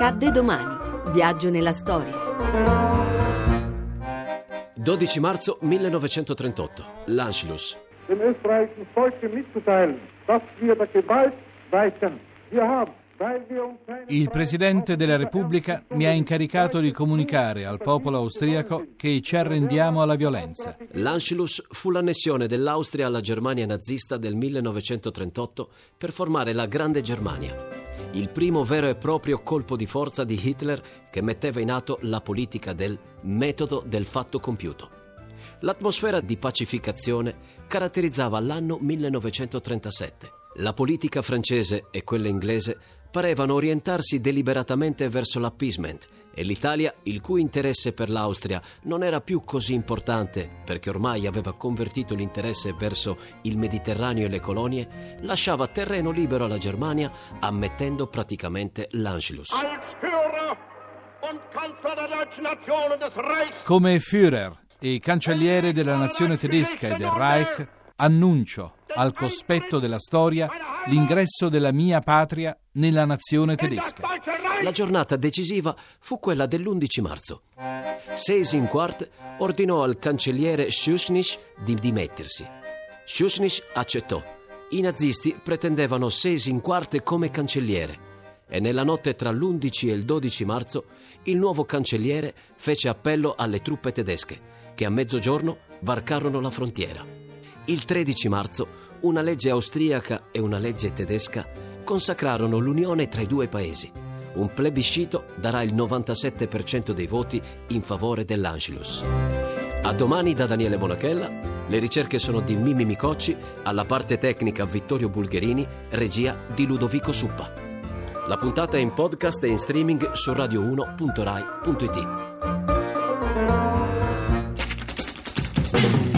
Accadde domani. Viaggio nella storia. 12 marzo 1938. L'Anschluss. dem österreichischen Volke mitzuteilen, dass wir der Gewalt weichen. Wir haben, Il Presidente della Repubblica mi ha incaricato di comunicare al popolo austriaco che ci arrendiamo alla violenza. L'Anschluss fu l'annessione dell'Austria alla Germania nazista del 1938 per formare la Grande Germania. Il primo vero e proprio colpo di forza di Hitler che metteva in atto la politica del metodo del fatto compiuto. L'atmosfera di pacificazione caratterizzava l'anno 1937. La politica francese e quella inglese parevano orientarsi deliberatamente verso l'appeasement e l'Italia, il cui interesse per l'Austria non era più così importante perché ormai aveva convertito l'interesse verso il Mediterraneo e le colonie, lasciava terreno libero alla Germania ammettendo praticamente l'Anschluss. Come Führer e cancelliere della nazione tedesca e del Reich, annuncio al cospetto della storia l'ingresso della mia patria nella nazione tedesca. La giornata decisiva fu quella dell'11 marzo. Seyss-Inquart ordinò al cancelliere Schuschnich di dimettersi. Schuschnich accettò. I nazisti pretendevano Seyss-Inquart come cancelliere e nella notte tra l'11 e il 12 marzo il nuovo cancelliere fece appello alle truppe tedesche che a mezzogiorno varcarono la frontiera. Il 13 marzo una legge austriaca e una legge tedesca consacrarono l'unione tra i due paesi. Un plebiscito darà il 97% dei voti in favore dell'Anschluss. A domani da Daniele Monachella. Le ricerche sono di Mimi Micocci, alla parte tecnica Vittorio Bulgherini, regia di Ludovico Suppa. La puntata è in podcast e in streaming su radio1.rai.it.